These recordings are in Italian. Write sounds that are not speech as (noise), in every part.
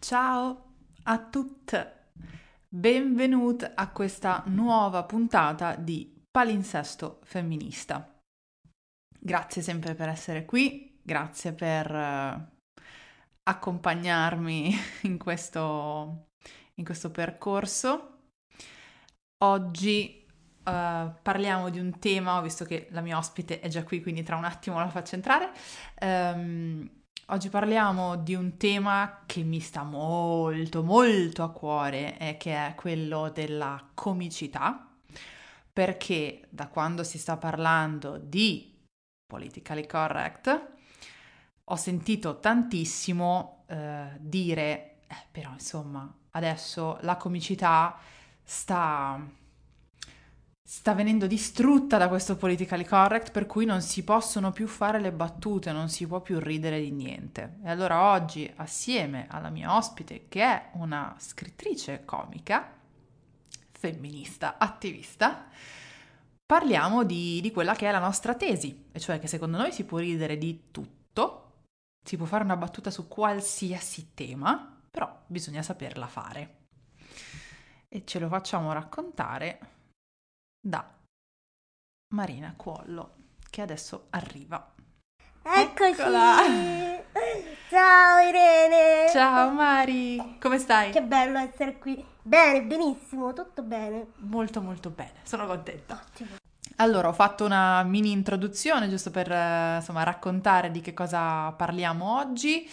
Ciao a tutte, benvenuti a questa nuova puntata di Palinsesto Femminista. Grazie sempre per essere qui, grazie per uh, accompagnarmi (laughs) in questo, in questo percorso. Oggi uh, parliamo di un tema, visto che la mia ospite è già qui, quindi tra un attimo la faccio entrare. Um, Oggi parliamo di un tema che mi sta molto molto a cuore e che è quello della comicità, perché da quando si sta parlando di politically correct ho sentito tantissimo eh, dire, eh, però insomma adesso la comicità sta sta venendo distrutta da questo politically correct per cui non si possono più fare le battute, non si può più ridere di niente. E allora oggi, assieme alla mia ospite, che è una scrittrice comica, femminista, attivista, parliamo di, di quella che è la nostra tesi, e cioè che secondo noi si può ridere di tutto, si può fare una battuta su qualsiasi tema, però bisogna saperla fare. E ce lo facciamo raccontare da Marina Cuollo, che adesso arriva. Eccoci! Eccola. (laughs) Ciao Irene! Ciao Mari, come stai? Che bello essere qui. Bene, benissimo, tutto bene. Molto molto bene, sono contenta. Ottimo. Allora, ho fatto una mini introduzione giusto per insomma raccontare di che cosa parliamo oggi.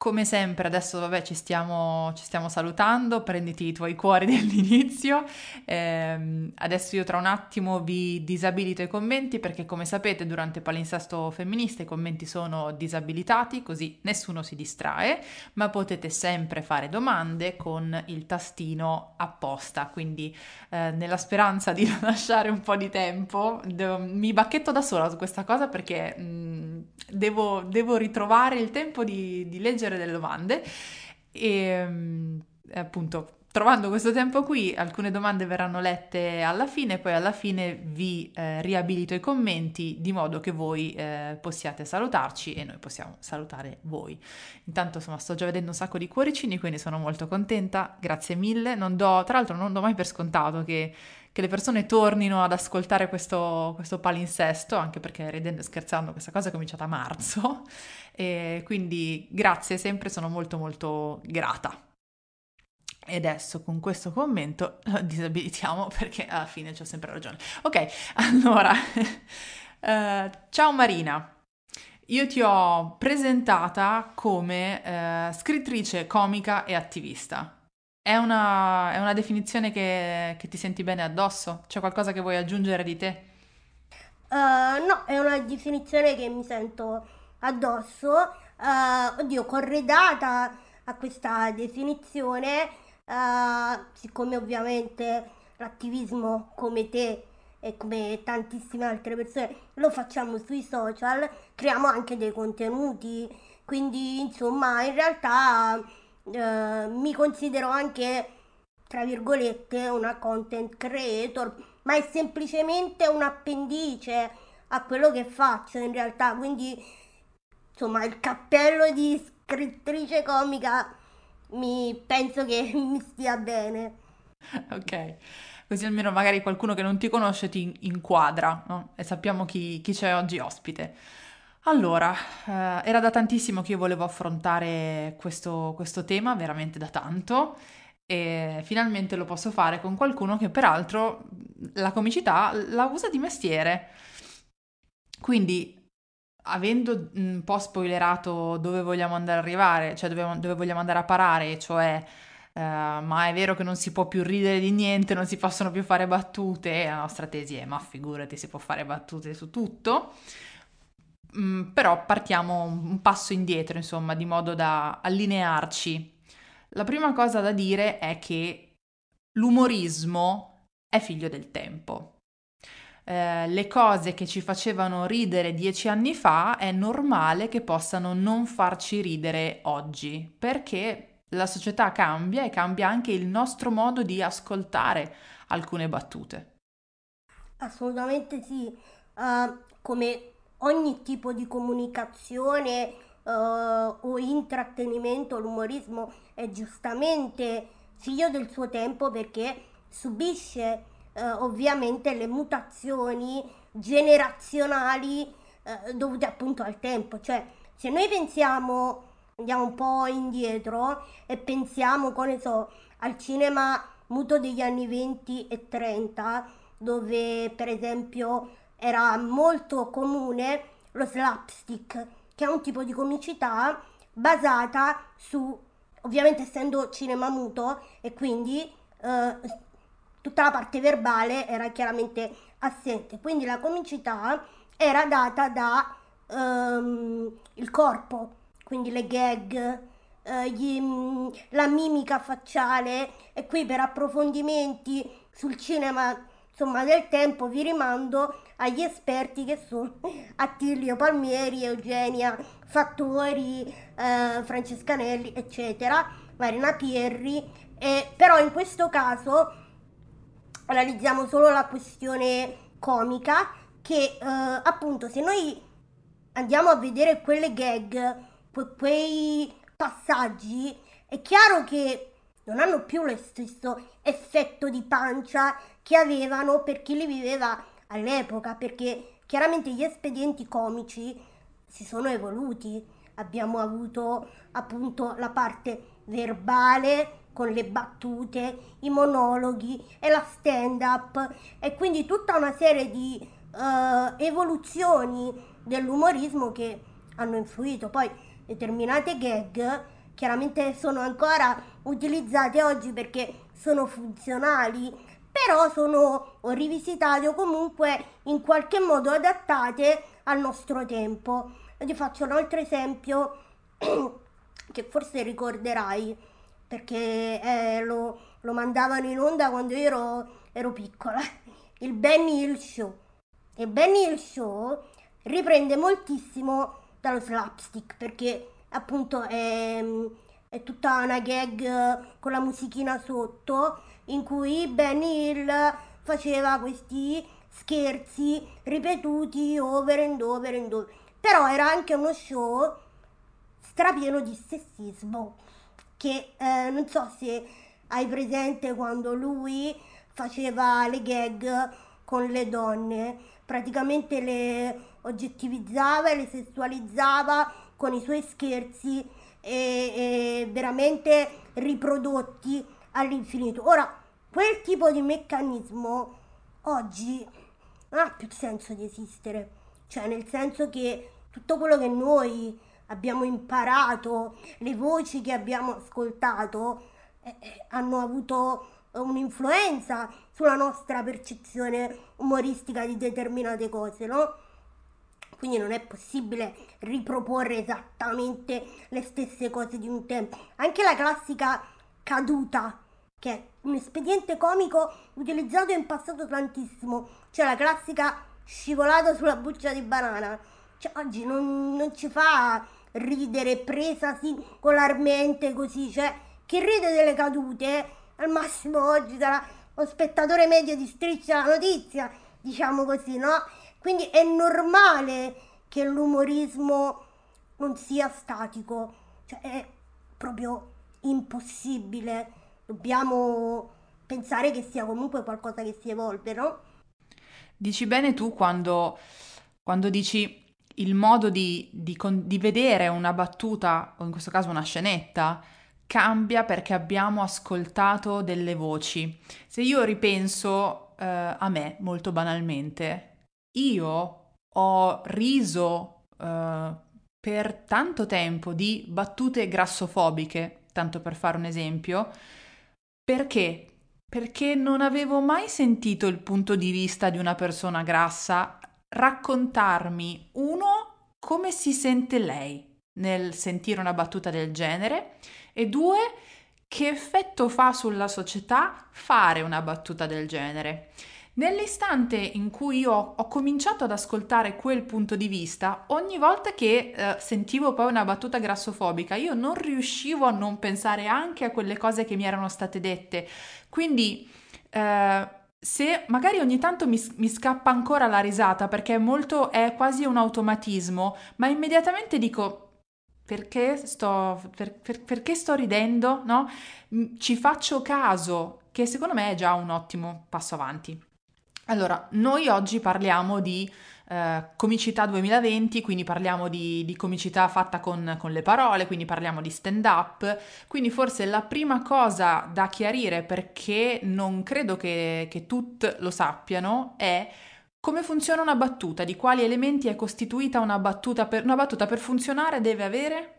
Come sempre, adesso vabbè ci stiamo, ci stiamo salutando, prenditi i tuoi cuori (laughs) dell'inizio. Eh, adesso io tra un attimo vi disabilito i commenti perché come sapete durante Palinsesto Femminista i commenti sono disabilitati così nessuno si distrae, ma potete sempre fare domande con il tastino apposta. Quindi eh, nella speranza di (laughs) lasciare un po' di tempo, devo, mi bacchetto da sola su questa cosa perché mh, mm, devo, devo, ritrovare il tempo di, di leggere leggere delle domande. E mm, appunto trovando questo tempo qui alcune domande verranno lette alla fine poi alla fine vi eh, riabilito i commenti di modo che voi eh, possiate salutarci e noi possiamo salutare voi. Intanto insomma sto già vedendo un sacco di cuoricini quindi sono molto contenta. Grazie mille. Non do tra l'altro non do mai per scontato che che le persone tornino ad ascoltare questo, questo palinsesto, anche perché ridendo e scherzando questa cosa è cominciata a marzo, e quindi grazie sempre, sono molto molto grata. E adesso con questo commento disabilitiamo (laughs) perché alla fine c'ho sempre ragione. Ok, allora, uh, (laughs) ciao Marina. Io ti ho presentata come uh, scrittrice comica e attivista. È una, è una definizione che, che, ti senti bene addosso? C'è qualcosa che vuoi aggiungere di te? Uh, no, è una definizione che mi sento addosso. Uh, oddio, corredata a questa definizione, uh, siccome ovviamente l'attivismo come te e come tantissime altre persone lo facciamo sui social, creiamo anche dei contenuti. Quindi, insomma, in realtà eh, mi considero anche, tra virgolette, una content creator, ma è semplicemente un appendice a quello che faccio in realtà, quindi insomma il cappello di scrittrice comica mi penso che (laughs) mi stia bene. Ok, così almeno magari qualcuno che non ti conosce ti inquadra no? e sappiamo chi, chi c'è oggi ospite. Allora, eh, era da tantissimo che io volevo affrontare questo, questo tema, veramente da tanto, e finalmente lo posso fare con qualcuno che peraltro la comicità la usa di mestiere. Quindi, avendo un po' spoilerato dove vogliamo andare ad arrivare, cioè dove, dove vogliamo andare a parare, cioè Uh, ma è vero che non si può più ridere di niente, non si possono più fare battute, la nostra tesi è ma figurati si può fare battute su tutto. Mm, però partiamo un passo indietro, insomma, di modo da allinearci. La prima cosa da dire è che l'umorismo è figlio del tempo. Eh, le cose che ci facevano ridere dieci anni fa è normale che possano non farci ridere oggi, perché la società cambia e cambia anche il nostro modo di ascoltare alcune battute. Assolutamente sì, uh, come ogni tipo di comunicazione uh, o intrattenimento, l'umorismo è giustamente figlio del suo tempo perché subisce uh, ovviamente le mutazioni generazionali uh, dovute appunto al tempo. Cioè, se noi pensiamo, andiamo un po' indietro e pensiamo, come ne so, al cinema muto degli anni 20 e 30, dove per esempio era molto comune lo slapstick, che è un tipo di comicità basata su, ovviamente essendo cinema muto e quindi eh, tutta la parte verbale era chiaramente assente, quindi la comicità era data da ehm, il corpo, quindi le gag, eh, gli, la mimica facciale e qui per approfondimenti sul cinema insomma del tempo vi rimando agli esperti che sono (laughs) Attilio Palmieri, Eugenia Fattori, eh, Francesca Nelli, eccetera, Marina Pierri, eh, però in questo caso analizziamo solo la questione comica che eh, appunto se noi andiamo a vedere quelle gag, que- quei passaggi, è chiaro che non hanno più lo stesso effetto di pancia che avevano per chi li viveva all'epoca, perché chiaramente gli espedienti comici si sono evoluti. Abbiamo avuto appunto la parte verbale con le battute, i monologhi e la stand up e quindi tutta una serie di uh, evoluzioni dell'umorismo che hanno influito. Poi determinate gag chiaramente sono ancora utilizzate oggi perché sono funzionali, però sono rivisitate o comunque in qualche modo adattate al nostro tempo. E ti faccio un altro esempio (clears throat) che forse ricorderai perché eh, lo, lo, mandavano in onda quando io ero, ero piccola. (laughs) Il Benny Hill Show. Il Benny Hill Show riprende moltissimo dallo slapstick perché appunto è, è tutta una gag con la musichina sotto in cui Benny Hill faceva questi scherzi ripetuti over and over and over. Però era anche uno show strapieno di sessismo che eh, non so se hai presente quando lui faceva le gag con le donne, praticamente le oggettivizzava e le sessualizzava con i suoi scherzi e, e veramente riprodotti all'infinito. Ora, quel tipo di meccanismo oggi non ha più senso di esistere, cioè nel senso che tutto quello che noi abbiamo imparato, le voci che abbiamo ascoltato, eh, eh, hanno avuto un'influenza sulla nostra percezione umoristica di determinate cose, no? Quindi non è possibile riproporre esattamente le stesse cose di un tempo. Anche la classica caduta, che è un espediente comico utilizzato in passato tantissimo, cioè la classica scivolata sulla buccia di banana. Cioè, oggi non, non ci fa ridere presa singolarmente così, cioè chi ride delle cadute al massimo oggi sarà lo spettatore medio di Striscia la notizia, diciamo così, no? Quindi è normale che l'umorismo non sia statico, cioè è proprio impossibile. Dobbiamo pensare che sia comunque qualcosa che si evolve, no? Dici bene tu quando, quando dici il modo di, di, di vedere una battuta, o in questo caso una scenetta, cambia perché abbiamo ascoltato delle voci. Se io ripenso eh, a me molto banalmente, io ho riso uh, per tanto tempo di battute grassofobiche, tanto per fare un esempio, perché? Perché non avevo mai sentito il punto di vista di una persona grassa raccontarmi, uno, come si sente lei nel sentire una battuta del genere e due, che effetto fa sulla società fare una battuta del genere. Nell'istante in cui io ho cominciato ad ascoltare quel punto di vista, ogni volta che eh, sentivo poi una battuta grassofobica, io non riuscivo a non pensare anche a quelle cose che mi erano state dette. Quindi, eh, se magari ogni tanto mi, mi, scappa ancora la risata perché è molto, è quasi un automatismo, ma immediatamente dico, perché sto, per, per, perché sto ridendo, no? Ci faccio caso, che secondo me è già un ottimo passo avanti. Allora, noi oggi parliamo di eh, comicità 2020, quindi parliamo di, di comicità fatta con, con, le parole, quindi parliamo di stand up, quindi forse la prima cosa da chiarire perché non credo che, che tutti lo sappiano è come funziona una battuta, di quali elementi è costituita una battuta per, una battuta per funzionare deve avere?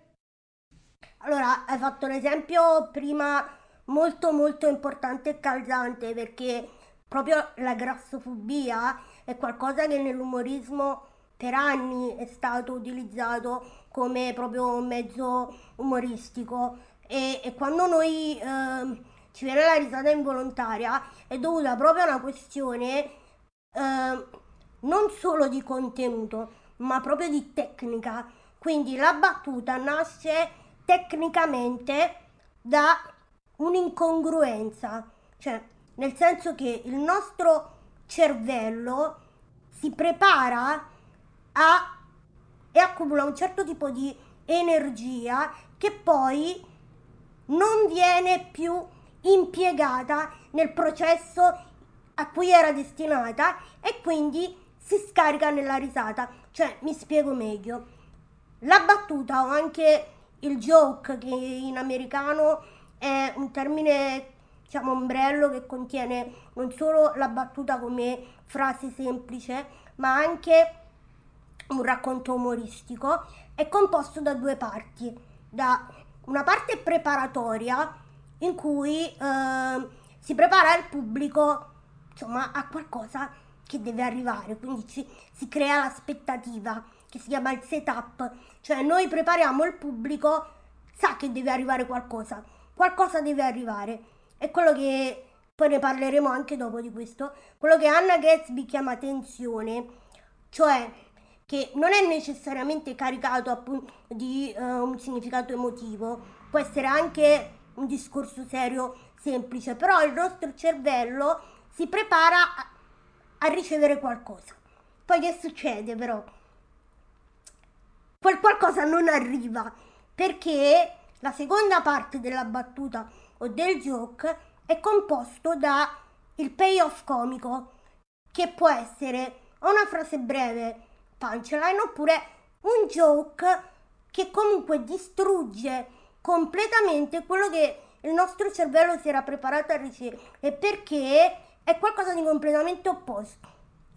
Allora, hai fatto un esempio prima molto molto importante e calzante perché proprio la grassofobia è qualcosa che nell'umorismo per anni è stato utilizzato come proprio mezzo umoristico. E, e quando noi eh, ci viene la risata involontaria è dovuta proprio a una questione eh, non solo di contenuto ma proprio di tecnica. Quindi la battuta nasce tecnicamente da un'incongruenza cioè nel senso che il nostro cervello si prepara a, e accumula un certo tipo di energia che poi non viene più impiegata nel processo a cui era destinata e quindi si scarica nella risata. Cioè, mi spiego meglio. La battuta o anche il joke, che in americano è un termine diciamo, ombrello che contiene non solo la battuta come frase semplice, ma anche un racconto umoristico, è composto da due parti. Da una parte preparatoria in cui eh, si prepara il pubblico insomma, a qualcosa che deve arrivare, quindi ci, si crea l'aspettativa che si chiama il setup, cioè noi prepariamo il pubblico, sa che deve arrivare qualcosa, qualcosa deve arrivare è quello che poi ne parleremo anche dopo di questo, quello che Anna Gatsby chiama tensione, cioè che non è necessariamente caricato appunto di uh, un significato emotivo, può essere anche un discorso serio semplice, però il nostro cervello si prepara a, a ricevere qualcosa. Poi che succede però? Quel qualcosa non arriva perché la seconda parte della battuta o del joke è composto da il payoff comico, che può essere una frase breve, punchline, oppure un joke che comunque distrugge completamente quello che il nostro cervello si era preparato a ricevere. Perché? È qualcosa di completamente opposto,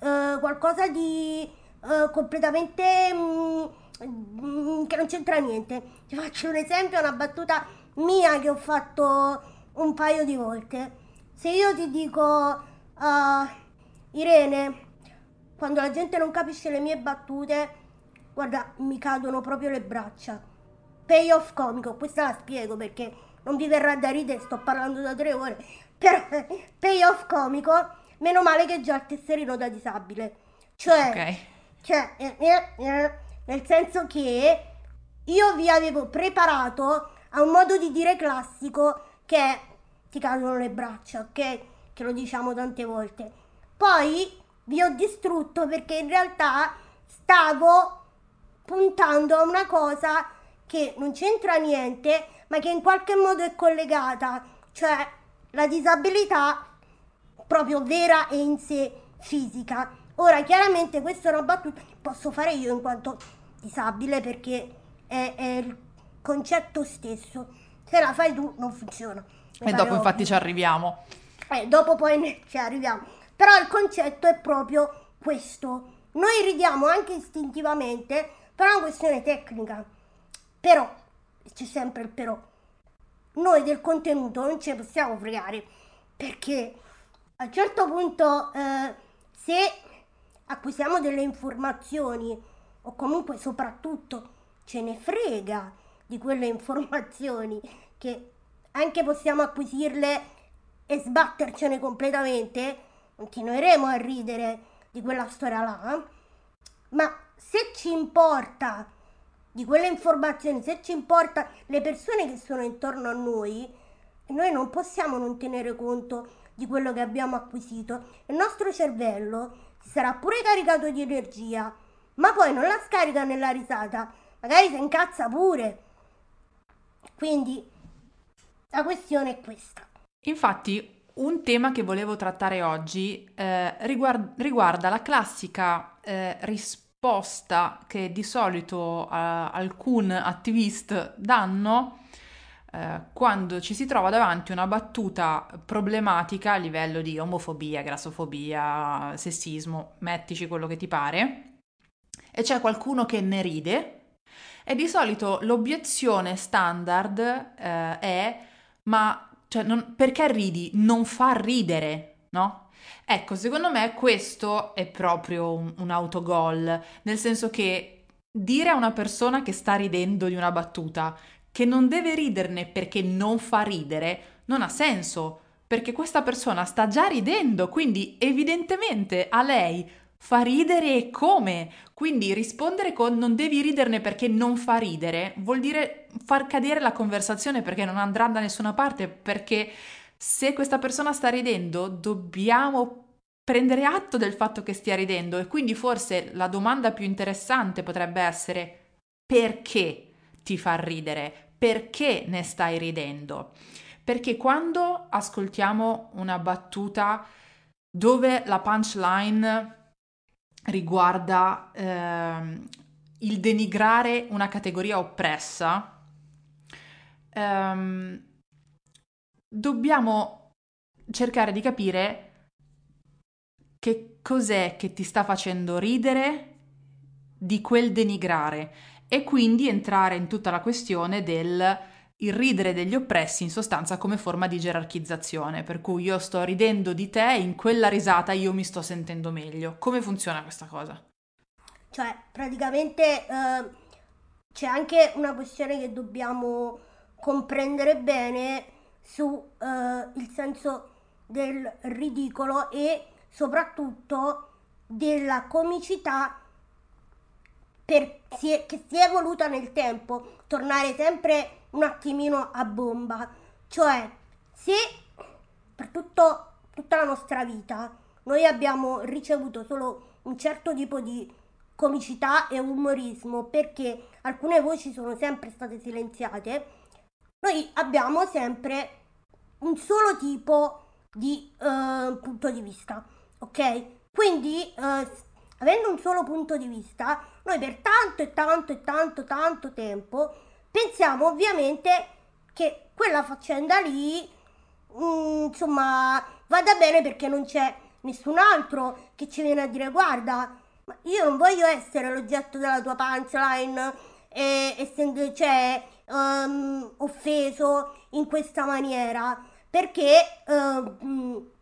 uh, qualcosa di uh, completamente mm, che non c'entra niente. Ti faccio un esempio, una battuta mia che ho fatto un paio di volte. Se io ti dico, uh, Irene, quando la gente non capisce le mie battute, guarda, mi cadono proprio le braccia. Payoff comico, questa la spiego perché non vi verrà da ridere, sto parlando da tre ore. Però (laughs) payoff comico, meno male che già il tesserino da disabile. Cioè, okay. cioè eh, eh, eh, nel senso che io vi avevo preparato ha un modo di dire classico che ti cadono le braccia, ok? Che lo diciamo tante volte. Poi vi ho distrutto perché in realtà stavo puntando a una cosa che non c'entra niente, ma che in qualche modo è collegata, cioè la disabilità proprio vera e in sé fisica. Ora, chiaramente questa è una battuta che posso fare io in quanto disabile perché è, è il concetto stesso. Se la fai tu non funziona. E dopo ovvio. infatti ci arriviamo. Eh, dopo poi ne, ci arriviamo. Però il concetto è proprio questo. Noi ridiamo anche istintivamente, però è una questione tecnica. Però, c'è sempre il però, noi del contenuto non ci possiamo fregare, perché a un certo punto eh, se acquisiamo delle informazioni o comunque soprattutto ce ne frega di quelle informazioni che anche possiamo acquisirle e sbattercene completamente, continueremo a ridere di quella storia là, ma se ci importa di quelle informazioni, se ci importa le persone che sono intorno a noi, noi non possiamo non tenere conto di quello che abbiamo acquisito. Il nostro cervello sarà pure caricato di energia, ma poi non la scarica nella risata, magari si incazza pure Quindi la questione è questa. Infatti, un tema che volevo trattare oggi eh, riguarda, riguarda, la classica eh, risposta che di solito eh, alcuni attivist danno eh, quando ci si trova davanti una battuta problematica a livello di omofobia, grassofobia, sessismo, mettici quello che ti pare, e c'è qualcuno che ne ride, e di solito l'obiezione standard eh, è ma cioè, non, perché ridi? Non fa ridere, no? Ecco, secondo me questo è proprio un, un autogol, nel senso che dire a una persona che sta ridendo di una battuta che non deve riderne perché non fa ridere, non ha senso, perché questa persona sta già ridendo, quindi evidentemente a lei fa ridere e come. Quindi rispondere con non devi riderne perché non fa ridere vuol dire far cadere la conversazione perché non andrà da nessuna parte, perché se questa persona sta ridendo dobbiamo prendere atto del fatto che stia ridendo e quindi forse la domanda più interessante potrebbe essere perché ti fa ridere? perché ne stai ridendo? Perché quando ascoltiamo una battuta dove la punchline riguarda eh, il denigrare una categoria oppressa, ehm, dobbiamo cercare di capire che cos'è che ti sta facendo ridere di quel denigrare e quindi entrare in tutta la questione del il ridere degli oppressi in sostanza come forma di gerarchizzazione, per cui io sto ridendo di te e in quella risata io mi sto sentendo meglio. Come funziona questa cosa? Cioè, praticamente eh, c'è anche una questione che dobbiamo comprendere bene su eh, senso del ridicolo e soprattutto della comicità per, si è, che si è evoluta nel tempo, tornare sempre un attimino a bomba. Cioè, se per tutto, tutta la nostra vita noi abbiamo ricevuto solo un certo tipo di comicità e umorismo perché alcune voci sono sempre state silenziate, noi abbiamo sempre un solo tipo di uh, punto di vista, ok? Quindi uh, avendo un solo punto di vista, noi per tanto e tanto e tanto tanto tempo pensiamo ovviamente che quella faccenda lì, mh, mm, insomma, vada bene perché non c'è nessun altro che ci viene a dire guarda, io non voglio essere l'oggetto della tua punchline e essendo cioè, um, offeso in questa maniera perché uh,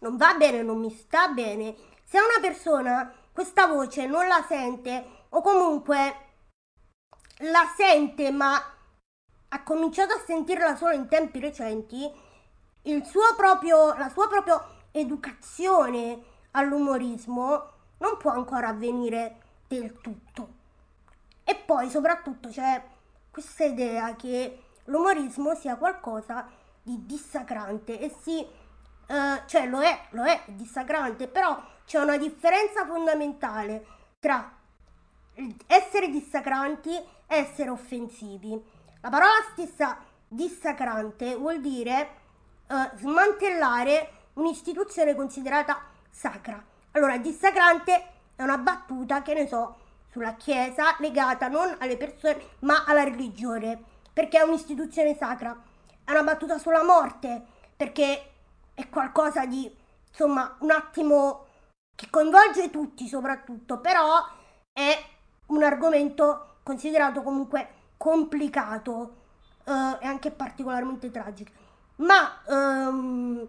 non va bene, non mi sta bene. Se una persona questa voce non la sente o comunque la sente ma ha cominciato a sentirla solo in tempi recenti, proprio, la sua propria educazione all'umorismo non può ancora avvenire del tutto. E poi soprattutto c'è questa idea che l'umorismo sia qualcosa di dissacrante e sì, eh, cioè lo è, lo è, dissacrante, però c'è una differenza fondamentale tra essere dissacranti e essere offensivi. La parola stessa dissacrante vuol dire uh, smantellare un'istituzione considerata sacra. Allora, dissacrante è una battuta, che ne so, sulla Chiesa legata non alle persone ma alla religione, perché è un'istituzione sacra. È una battuta sulla morte, perché è qualcosa di, insomma, un attimo che coinvolge tutti soprattutto, però è un argomento considerato comunque complicato eh, e anche particolarmente tragico. Ma um,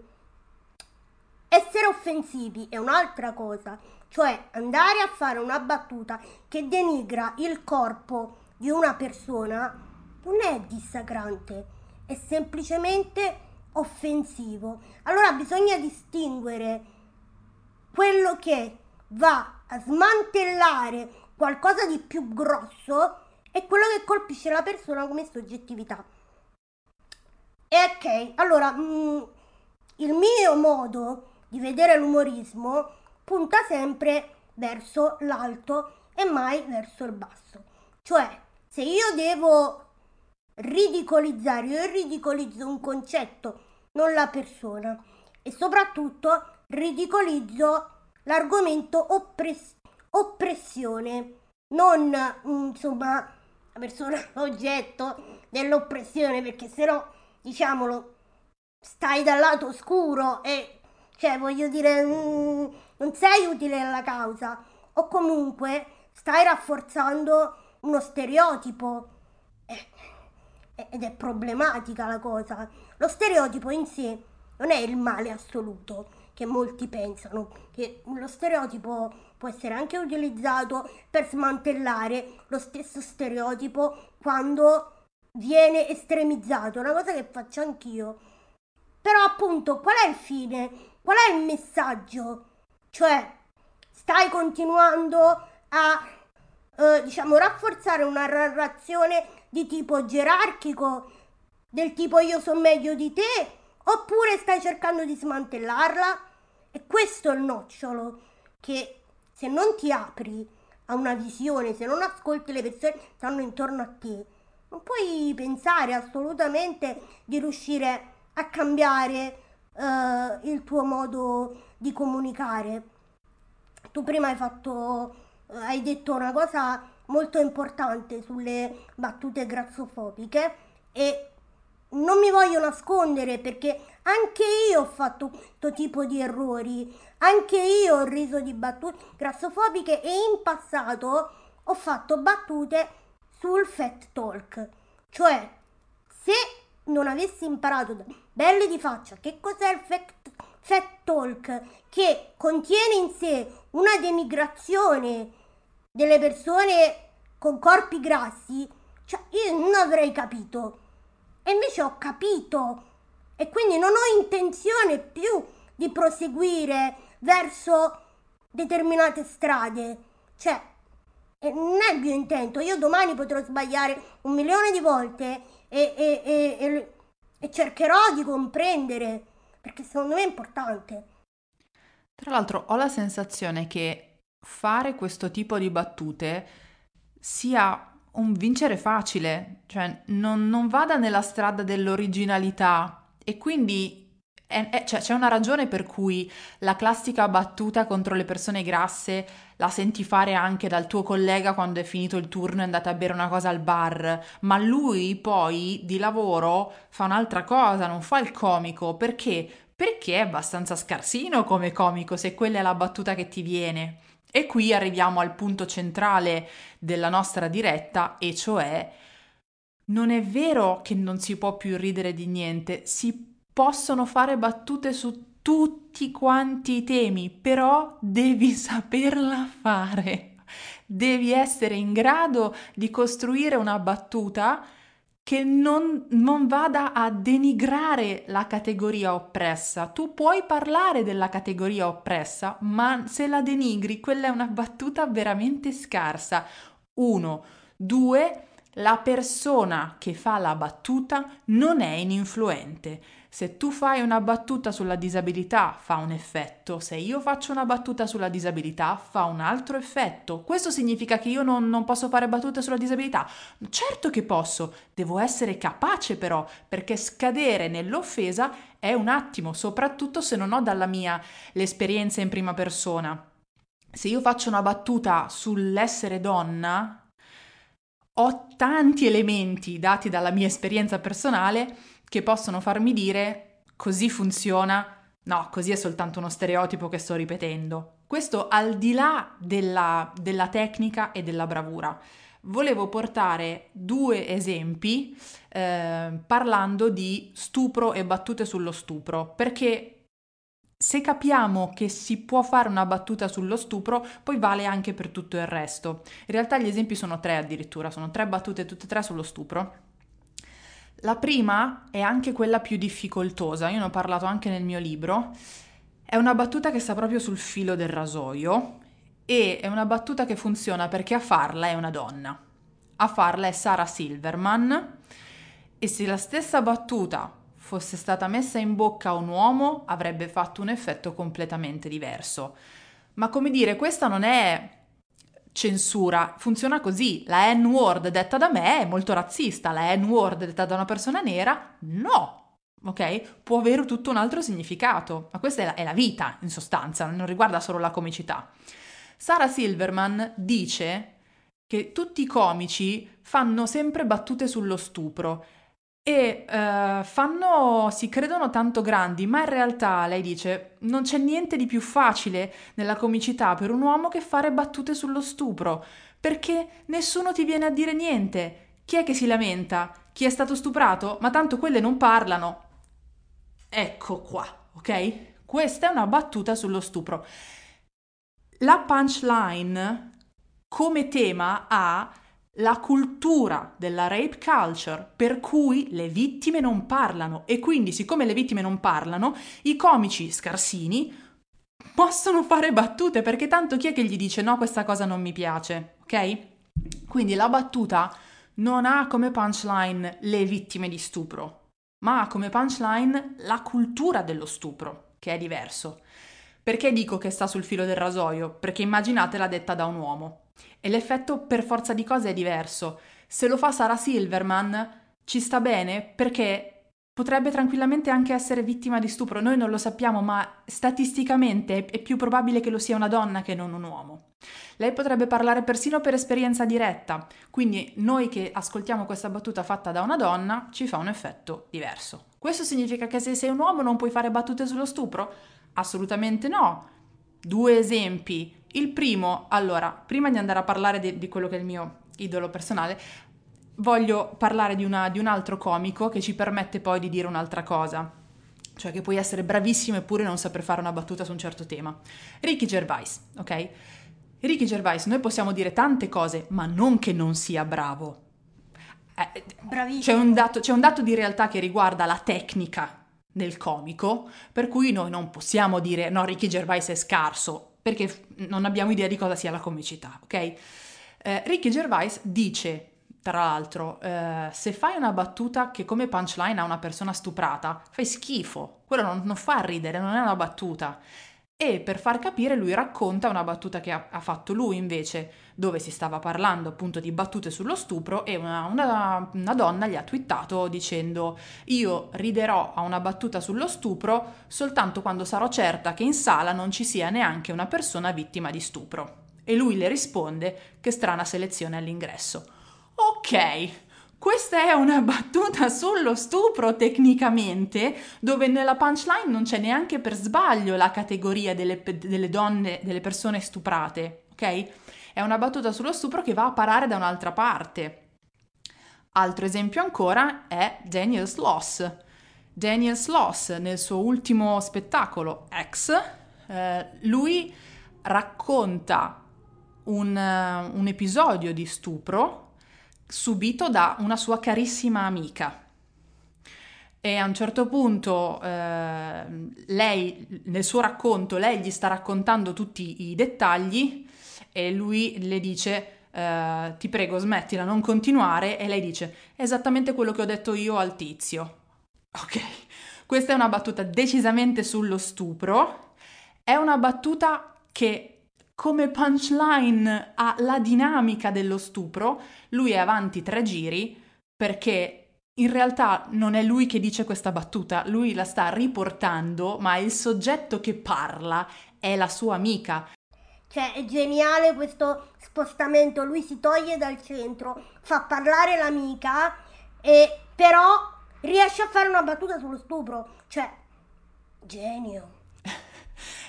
essere offensivi è un'altra cosa, cioè andare a fare una battuta che denigra il corpo di una persona non è dissacrante, è semplicemente offensivo. Allora bisogna distinguere quello che va a smantellare qualcosa di più grosso è quello che colpisce la persona come soggettività. E ok, allora mh, mm, il mio modo di vedere l'umorismo punta sempre verso l'alto e mai verso il basso. Cioè, se io devo ridicolizzare, io ridicolizzo un concetto, non la persona e soprattutto ridicolizzo l'argomento oppress- oppressione, non insomma la persona (laughs) oggetto dell'oppressione, perché se no, diciamolo, stai dal lato oscuro e cioè voglio dire mm, non sei utile alla causa o comunque stai rafforzando uno stereotipo eh, ed è problematica la cosa. Lo stereotipo in sé non è il male assoluto che molti pensano, che lo stereotipo può essere anche utilizzato per smantellare lo stesso stereotipo quando viene estremizzato, una cosa che faccio anch'io. Però appunto qual è il fine? Qual è il messaggio? Cioè, stai continuando a eh, diciamo rafforzare una narrazione di tipo gerarchico, del tipo io so meglio di te, oppure stai cercando di smantellarla? E questo è il nocciolo, che se non ti apri a una visione, se non ascolti le persone che stanno intorno a te, non puoi pensare assolutamente di riuscire a cambiare uh, il tuo modo di comunicare. Tu prima hai fatto, uh, hai detto una cosa molto importante sulle battute grassofobiche e non mi voglio nascondere perché anche io ho fatto questo tipo di errori, anche io ho riso di battute grassofobiche e in passato ho fatto battute sul fat talk, cioè se non avessi imparato da belli di faccia che cos'è il fat, fat talk che contiene in sé una denigrazione delle persone con corpi grassi, cioè io non avrei capito. E invece ho capito e quindi non ho intenzione più di proseguire verso determinate strade. Cioè, non è il mio intento. Io domani potrò sbagliare un milione di volte e, e, e, e cercherò di comprendere, perché secondo me è importante. Tra l'altro ho la sensazione che fare questo tipo di battute sia un vincere facile, cioè non, non vada nella strada dell'originalità e quindi cioè, c'è una ragione per cui la classica battuta contro le persone grasse la senti fare anche dal tuo collega quando è finito il turno e è andato a bere una cosa al bar, ma lui poi di lavoro fa un'altra cosa, non fa il comico, perché? Perché è abbastanza scarsino come comico se quella è la battuta che ti viene. E qui arriviamo al punto centrale della nostra diretta, e cioè non è vero che non si può più ridere di niente, si possono fare battute su tutti quanti i temi, però devi (laughs) saperla fare. Devi essere in grado di costruire una battuta che non, non, vada a denigrare la categoria oppressa. Tu puoi parlare della categoria oppressa, ma se la denigri, quella è una battuta veramente scarsa. Uno. Due, la persona che fa la battuta non è ininfluente. Se tu fai una battuta sulla disabilità fa un effetto, se io faccio una battuta sulla disabilità fa un altro effetto. Questo significa che io non, non posso fare battute sulla disabilità? Certo che posso, devo essere capace però, perché scadere nell'offesa è un attimo, soprattutto se non ho dalla mia l'esperienza in prima persona. Se io faccio una battuta sull'essere donna, ho tanti elementi dati dalla mia esperienza personale che possono farmi dire così funziona, no, così è soltanto uno stereotipo che sto ripetendo. Questo al di là della, della tecnica e della bravura. Volevo portare due esempi eh, parlando di stupro e battute sullo stupro, perché se capiamo che si può fare una battuta sullo stupro, poi vale anche per tutto il resto. In realtà gli esempi sono tre addirittura, sono tre battute tutte e tre sullo stupro. La prima è anche quella più difficoltosa, io ne ho parlato anche nel mio libro. È una battuta che sta proprio sul filo del rasoio e è una battuta che funziona perché a farla è una donna. A farla è Sara Silverman e se la stessa battuta fosse stata messa in bocca a un uomo avrebbe fatto un effetto completamente diverso. Ma come dire, questa non è censura, funziona così. La N-word detta da me è molto razzista, la N-word detta da una persona nera no. Ok? Può avere tutto un altro significato, ma questa è la, è la vita in sostanza, non riguarda solo la comicità. Sara Silverman dice che tutti i comici fanno sempre battute sullo stupro e uh, fanno, si credono tanto grandi, ma in realtà, lei dice, non c'è niente di più facile nella comicità per un uomo che fare battute sullo stupro, perché nessuno ti viene a dire niente. Chi è che si lamenta? Chi è stato stuprato? Ma tanto quelle non parlano. Ecco qua, ok? Questa è una battuta sullo stupro. La punchline come tema ha la cultura della rape culture per cui le vittime non parlano. E quindi siccome le vittime non parlano i comici scarsini possono fare battute perché tanto chi è che gli dice no questa cosa non mi piace ok? Quindi la battuta non ha come punchline le vittime di stupro ma ha come punchline la cultura dello stupro che è diverso. Perché dico che sta sul filo del rasoio? Perché immaginatela detta da un uomo e l'effetto per forza di cose è diverso. Se lo fa Sara Silverman ci sta bene perché potrebbe tranquillamente anche essere vittima di stupro. Noi non lo sappiamo, ma statisticamente è più probabile che lo sia una donna che non un uomo. Lei potrebbe parlare persino per esperienza diretta, quindi noi che ascoltiamo questa battuta fatta da una donna ci fa un effetto diverso. Questo significa che se sei un uomo non puoi fare battute sullo stupro? Assolutamente no. Due esempi il primo, allora, prima di andare a parlare di, di quello che è il mio idolo personale, voglio parlare di, una, di un altro comico che ci permette poi di dire un'altra cosa. Cioè che puoi essere bravissimo eppure non saper fare una battuta su un certo tema. Ricky Gervais, ok? Ricky Gervais, noi possiamo dire tante cose, ma non che non sia bravo. Eh. C'è un, dato, c'è un dato di realtà che riguarda la tecnica del comico, per cui noi non possiamo dire no, Ricky Gervais è scarso, perché non abbiamo idea di cosa sia la comicità, ok? Eh, Ricky Gervais dice, tra l'altro, eh, se fai una battuta che come punchline ha una persona stuprata, fai schifo, quello non, non fa ridere, non è una battuta. E per far capire lui racconta una battuta che ha, ha, fatto lui invece, dove si stava parlando appunto di battute sullo stupro e una, una, una, donna gli ha twittato dicendo io riderò a una battuta sullo stupro soltanto quando sarò certa che in sala non ci sia neanche una persona vittima di stupro. E lui le risponde che strana selezione all'ingresso. Ok, questa è una battuta sullo stupro tecnicamente, dove nella punchline non c'è neanche per sbaglio la categoria delle, delle donne, delle persone stuprate, ok? È una battuta sullo stupro che va a parare da un'altra parte. Altro esempio ancora è Daniel Sloss. Daniel Sloss nel suo ultimo spettacolo, X, eh, lui racconta un, un episodio di stupro subito da una sua carissima amica. E a un certo punto eh, lei, nel suo racconto, lei gli sta raccontando tutti i dettagli e lui le dice eh, ti prego smettila, non continuare e lei dice esattamente quello che ho detto io al tizio. Ok, questa è una battuta decisamente sullo stupro, è una battuta che come punchline ha la dinamica dello stupro, lui è avanti tre giri perché in realtà non è lui che dice questa battuta, lui la sta riportando, ma il soggetto che parla è la sua amica. Cioè, è geniale questo spostamento, lui si toglie dal centro, fa parlare l'amica e però riesce a fare una battuta sullo stupro. Cioè, genio.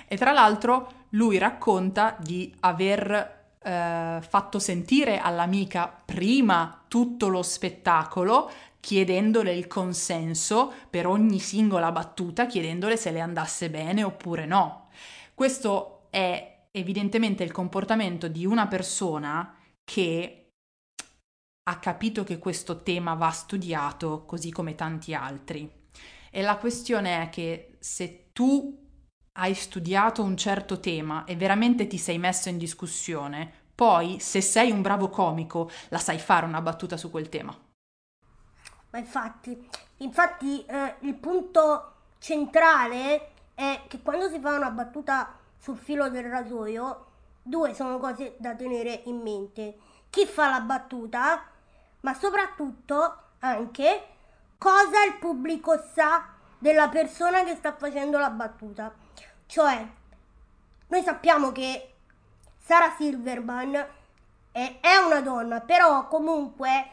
E tra l'altro lui racconta di aver eh, fatto sentire all'amica prima tutto lo spettacolo chiedendole il consenso per ogni singola battuta, chiedendole se le andasse bene oppure no. Questo è evidentemente il comportamento di una persona che ha capito che questo tema va studiato così come tanti altri. E la questione è che se tu hai studiato un certo tema e veramente ti sei messo in discussione, poi, se sei un bravo comico, la sai fare una battuta su quel tema. Ma infatti, infatti eh, il punto centrale è che quando si fa una battuta sul filo del rasoio, due sono cose da tenere in mente. Chi fa la battuta, ma soprattutto anche cosa il pubblico sa della persona che sta facendo la battuta. Cioè, noi sappiamo che Sara Silverman è, è una donna, però comunque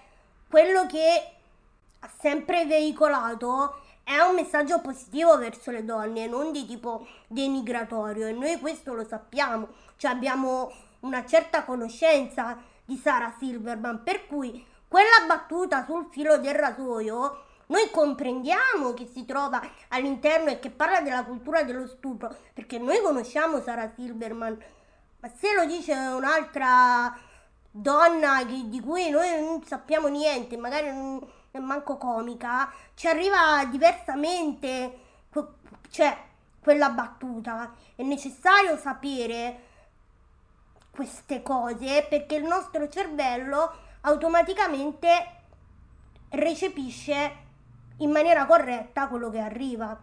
quello che ha sempre veicolato è un messaggio positivo verso le donne, non di tipo denigratorio e noi questo lo sappiamo, cioè abbiamo una certa conoscenza di Sara Silverman, per cui quella battuta sul filo del rasoio noi comprendiamo che si trova all'interno e che parla della cultura dello stupro, perché noi conosciamo Sara Silverman, ma se lo dice un'altra donna che, di cui noi non sappiamo niente, magari non è manco comica, ci arriva diversamente, cioè quella battuta. È necessario sapere queste cose perché il nostro cervello automaticamente recepisce in maniera corretta quello che arriva.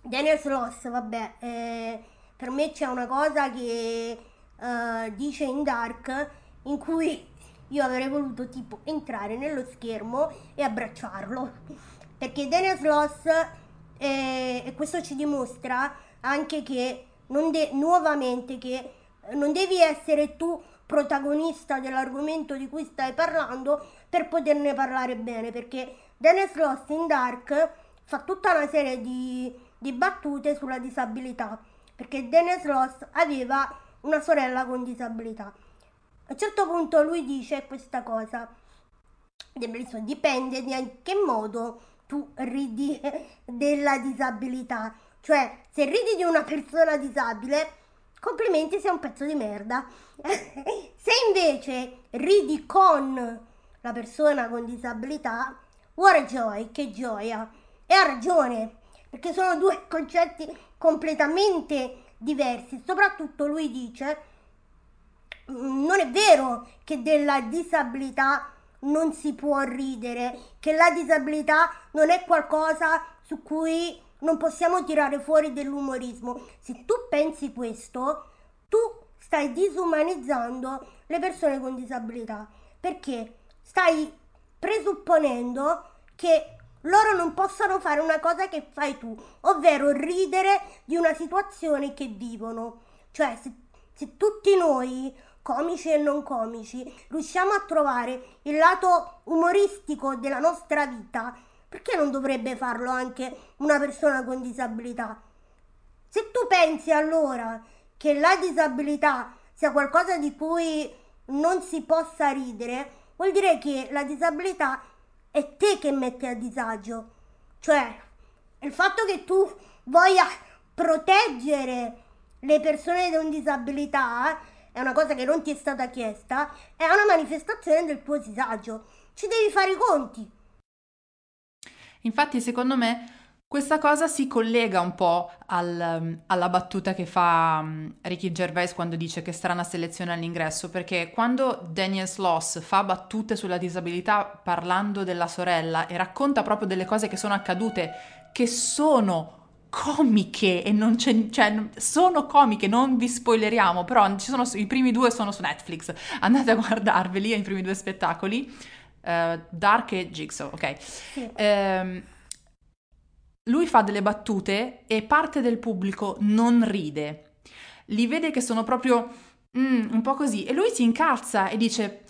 Daniel Sloss, vabbè, eh, per me c'è una cosa che eh, dice in Dark in cui io avrei voluto tipo entrare nello schermo e abbracciarlo. Perché Daniel Sloss, eh, e questo ci dimostra anche che non de- nuovamente che non devi essere tu protagonista dell'argomento di cui stai parlando per poterne parlare bene, perché Dennis Ross in Dark fa tutta una serie di, di battute sulla disabilità, perché Dennis Ross aveva una sorella con disabilità. A un certo punto lui dice questa cosa, dipende di in che modo tu ridi (laughs) della disabilità. Cioè, se ridi di una persona disabile, complimenti, sei un pezzo di merda. (laughs) se invece ridi con la persona con disabilità, What a joy, che gioia! E ha ragione, perché sono due (laughs) concetti completamente diversi. Soprattutto lui dice, non è vero che della disabilità non si può ridere, che la disabilità non è qualcosa su cui non possiamo tirare fuori dell'umorismo. Se tu pensi questo, tu stai disumanizzando le persone con disabilità, perché stai presupponendo che loro non possano fare una cosa che fai tu, ovvero ridere di una situazione che vivono. Cioè, se, se tutti noi, comici e non comici, riusciamo a trovare il lato umoristico della nostra vita, perché non dovrebbe farlo anche una persona con disabilità? Se tu pensi allora che la disabilità sia qualcosa di cui non si possa ridere, vuol dire che la disabilità è te che metti a disagio. Cioè, il fatto che tu voglia proteggere le persone con disabilità è una cosa che non ti è stata chiesta, è una manifestazione del tuo disagio. Ci devi fare i conti. Infatti, secondo me, questa cosa si collega un po' al, alla battuta che fa um, Ricky Gervais quando dice che strana selezione all'ingresso, perché quando Daniel Sloss fa battute sulla disabilità parlando della sorella e racconta proprio delle cose che sono accadute, che sono comiche e non c'è, cioè, sono comiche, non vi spoileriamo, però ci sono, i primi due sono su Netflix, andate a guardarveli, i primi due spettacoli, uh, Dark e Jigsaw, ok? Sì. Um, lui fa delle battute e parte del pubblico non ride. Li vede che sono proprio mm, un po' così e lui si incazza e dice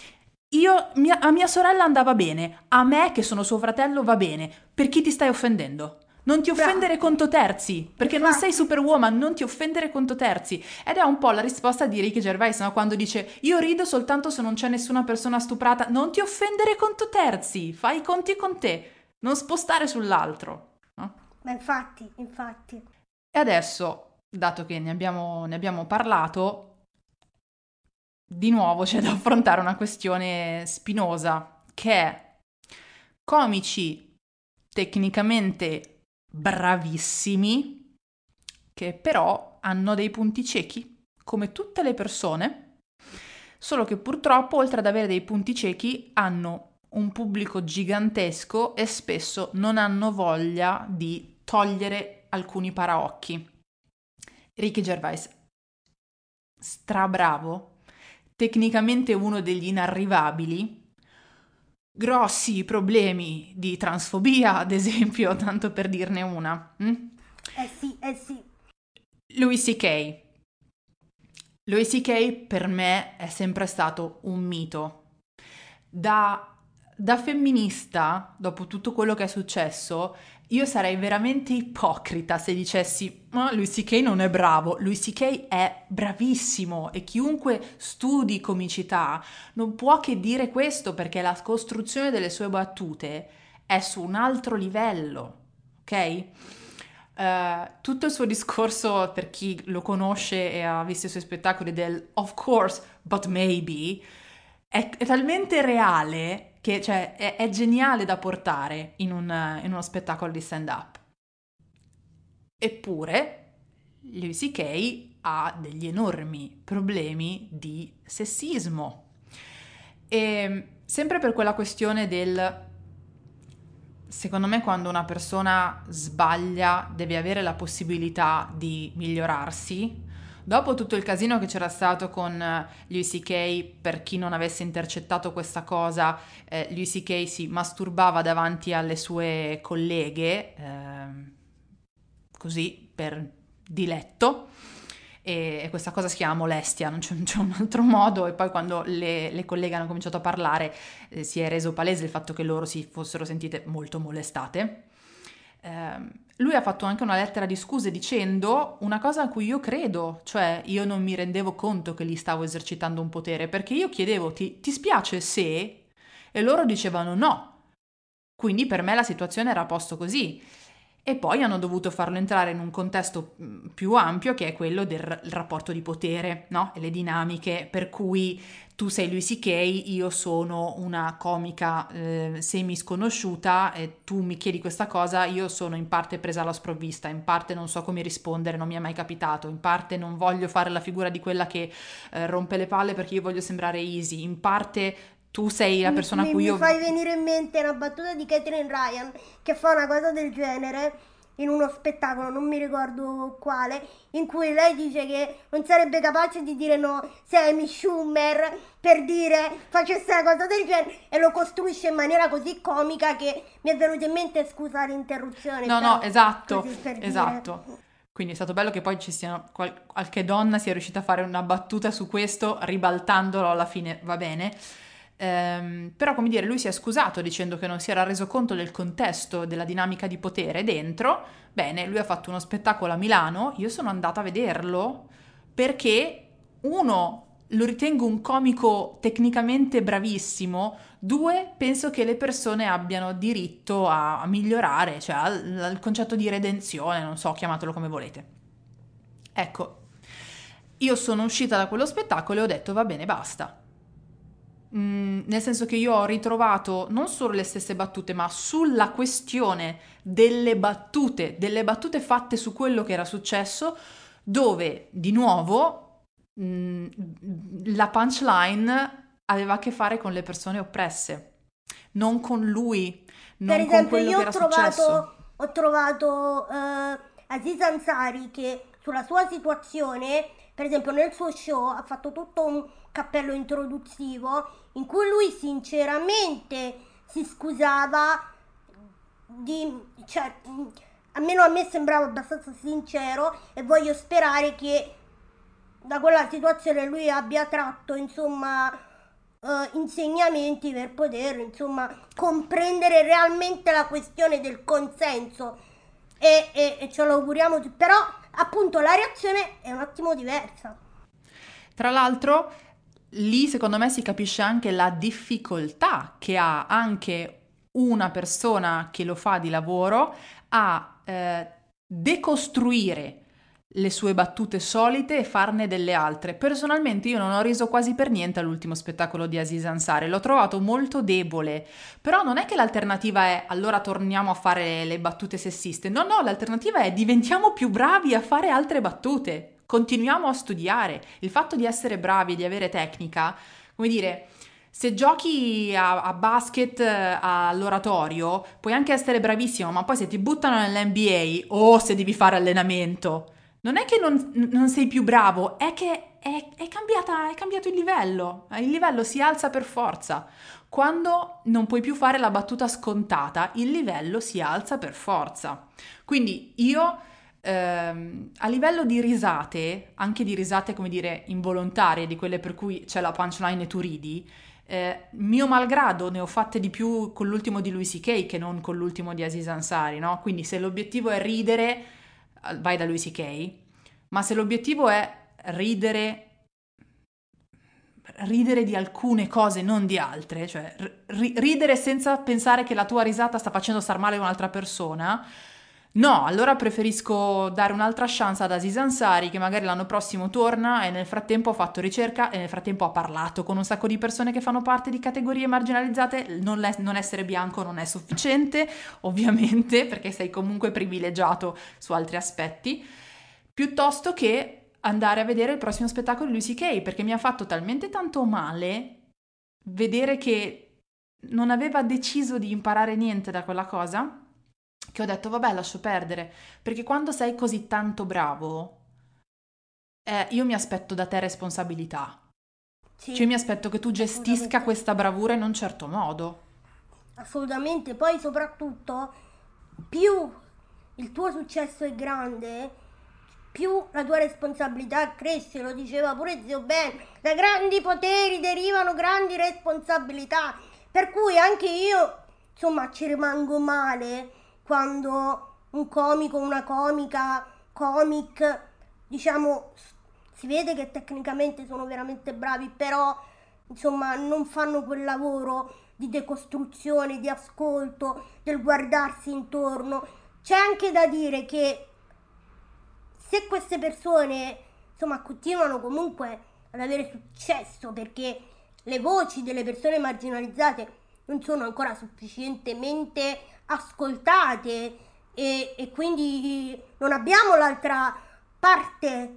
io, mia, a mia sorella andava bene, a me che sono suo fratello va bene, per chi ti stai offendendo? Non ti offendere conto terzi, perché non sei superwoman, non ti offendere conto terzi. Ed è un po' la risposta di Ricky Gervais, no? quando dice io rido soltanto se non c'è nessuna persona stuprata, non ti offendere conto terzi, fai i conti con te, non spostare sull'altro. Ma infatti, infatti. E adesso, dato che ne abbiamo, ne abbiamo parlato, di nuovo c'è da affrontare una questione spinosa, che è comici tecnicamente bravissimi, che però hanno dei punti ciechi, come tutte le persone, solo che purtroppo, oltre ad avere dei punti ciechi, hanno un pubblico gigantesco e spesso non hanno voglia di togliere alcuni paraocchi. Ricky Gervais, strabravo, tecnicamente uno degli inarrivabili, grossi problemi di transfobia, ad esempio, (laughs) tanto per dirne una. Mm? Eh sì, eh sì. Louis C.K. Louis C.K. per me è sempre stato un mito. Da, da femminista, dopo tutto quello che è successo, io sarei veramente ipocrita se dicessi ma Louis C.K. non è bravo, Louis C.K. è bravissimo e chiunque studi comicità non può che dire questo perché la costruzione delle sue battute è su un altro livello, ok? Uh, tutto il suo discorso per chi lo conosce e ha visto i suoi spettacoli del of course, but maybe, è, è talmente reale che cioè, è, è, geniale da portare in, un, in uno spettacolo di stand-up. Eppure, Louis C.K. ha degli enormi problemi di sessismo. E sempre per quella questione del secondo me quando una persona sbaglia deve avere la possibilità di migliorarsi Dopo tutto il casino che c'era stato con eh, Louis C.K., per chi non avesse intercettato questa cosa, eh, Louis C.K. si masturbava davanti alle sue colleghe, eh, così per diletto. E, questa cosa si chiama molestia, non c'è, non c'è, un altro modo. E poi quando le, le colleghe hanno cominciato a parlare eh, si è reso palese il fatto che loro si fossero sentite molto molestate. Eh, lui ha fatto anche una lettera di scuse dicendo una cosa a cui io credo, cioè io non mi rendevo conto che gli stavo esercitando un potere, perché io chiedevo ti, ti spiace se? E loro dicevano no. Quindi per me la situazione era a posto così e poi hanno dovuto farlo entrare in un contesto mm, più ampio che è quello del rapporto di potere, no? E le dinamiche per cui tu sei Louis C.K., io sono una comica eh, semi sconosciuta e tu mi chiedi questa cosa, io sono in parte presa alla sprovvista, in parte non so come rispondere, non mi è mai capitato, in parte non voglio fare la figura di quella che eh, rompe le palle perché io voglio sembrare easy, in parte tu sei la persona mi, a cui mi io... Mi fai venire in mente una battuta di Catherine Ryan che fa una cosa del genere in uno spettacolo, non mi ricordo quale, in cui lei dice che non sarebbe capace di dire no se Amy Schumer per dire facesse una cosa del genere e lo costruisce in maniera così comica che mi è venuto in mente scusa l'interruzione. No, no, esatto, esatto. Dire. Quindi è stato bello che poi ci sia qualche donna sia riuscita a fare una battuta su questo, ribaltandolo alla fine, va bene. Ehm, però, come dire, lui si è scusato dicendo che non si era reso conto del contesto, della dinamica di potere dentro. Bene, lui ha fatto uno spettacolo a Milano, io sono andata a vederlo perché, uno, lo ritengo un comico tecnicamente bravissimo, due, penso che le persone abbiano diritto a, a migliorare, cioè al, al concetto di redenzione, non so, chiamatelo come volete. Ecco, io sono uscita da quello spettacolo e ho detto va bene, basta Mm, nel senso che io ho ritrovato non solo le stesse battute, ma sulla questione delle battute, delle battute fatte su quello che era successo, dove di nuovo mm, la punchline aveva a che fare con le persone oppresse, non con lui, non per esempio, con quello che era trovato, successo. Ho trovato uh, Aziz Ansari che sulla sua situazione, per esempio nel suo show, ha fatto tutto un cappello introduttivo in cui lui sinceramente si scusava di cioè almeno a me sembrava abbastanza sincero e voglio sperare che da quella situazione lui abbia tratto insomma uh, insegnamenti per poter insomma comprendere realmente la questione del consenso. E, e, e ce lo auguriamo però appunto la reazione è un attimo diversa. Tra l'altro lì secondo me si capisce anche la difficoltà che ha anche una persona che lo fa di lavoro a eh, decostruire le sue battute solite e farne delle altre. Personalmente io non ho riso quasi per niente all'ultimo spettacolo di Aziz Ansari, l'ho trovato molto debole, però non è che l'alternativa è allora torniamo a fare le battute sessiste, no no, l'alternativa è diventiamo più bravi a fare altre battute continuiamo a studiare. Il fatto di essere bravi e di avere tecnica, come dire, se giochi a, a, basket eh, all'oratorio, puoi anche essere bravissimo, ma poi se ti buttano nell'NBA o se devi fare allenamento, non è che non, non sei più bravo, è che è, è, cambiata, è cambiato il livello. Il livello si alza per forza. Quando non puoi più fare la battuta scontata, il livello si alza per forza. Quindi io ehm, a livello di risate, anche di risate come dire involontarie, di quelle per cui c'è la punchline e tu ridi, eh, mio malgrado ne ho fatte di più con l'ultimo di Louis C.K. che non con l'ultimo di Aziz Ansari, no? Quindi se l'obiettivo è ridere, vai da Louis C.K., ma se l'obiettivo è ridere ridere di alcune cose, non di altre, cioè ri- ridere senza pensare che la tua risata sta facendo star male un'altra persona, No, allora preferisco dare un'altra chance ad Aziz Ansari che magari l'anno prossimo torna e nel frattempo ha fatto ricerca e nel frattempo ha parlato con un sacco di persone che fanno parte di categorie marginalizzate. Non, le- non essere bianco non è sufficiente, (laughs) ovviamente, perché sei comunque privilegiato su altri aspetti, piuttosto che andare a vedere il prossimo spettacolo di Lucy Kay, perché mi ha fatto talmente tanto male vedere che non aveva deciso di imparare niente da quella cosa che ho detto vabbè lascio perdere, perché quando sei così tanto bravo, eh, io mi aspetto da te responsabilità. Sì, cioè mi aspetto che tu gestisca questa bravura in un certo modo. Assolutamente, poi soprattutto più il tuo successo è grande, più la tua responsabilità cresce, lo diceva pure zio Ben, da grandi poteri derivano grandi responsabilità, per cui anche io, insomma, ci rimango male quando un comico, una comica, comic, diciamo, si vede che tecnicamente sono veramente bravi, però insomma non fanno quel lavoro di decostruzione, di ascolto, del guardarsi intorno. C'è anche da dire che se queste persone insomma continuano comunque ad avere successo perché le voci delle persone marginalizzate non sono ancora sufficientemente ascoltate e, e quindi non abbiamo l'altra parte,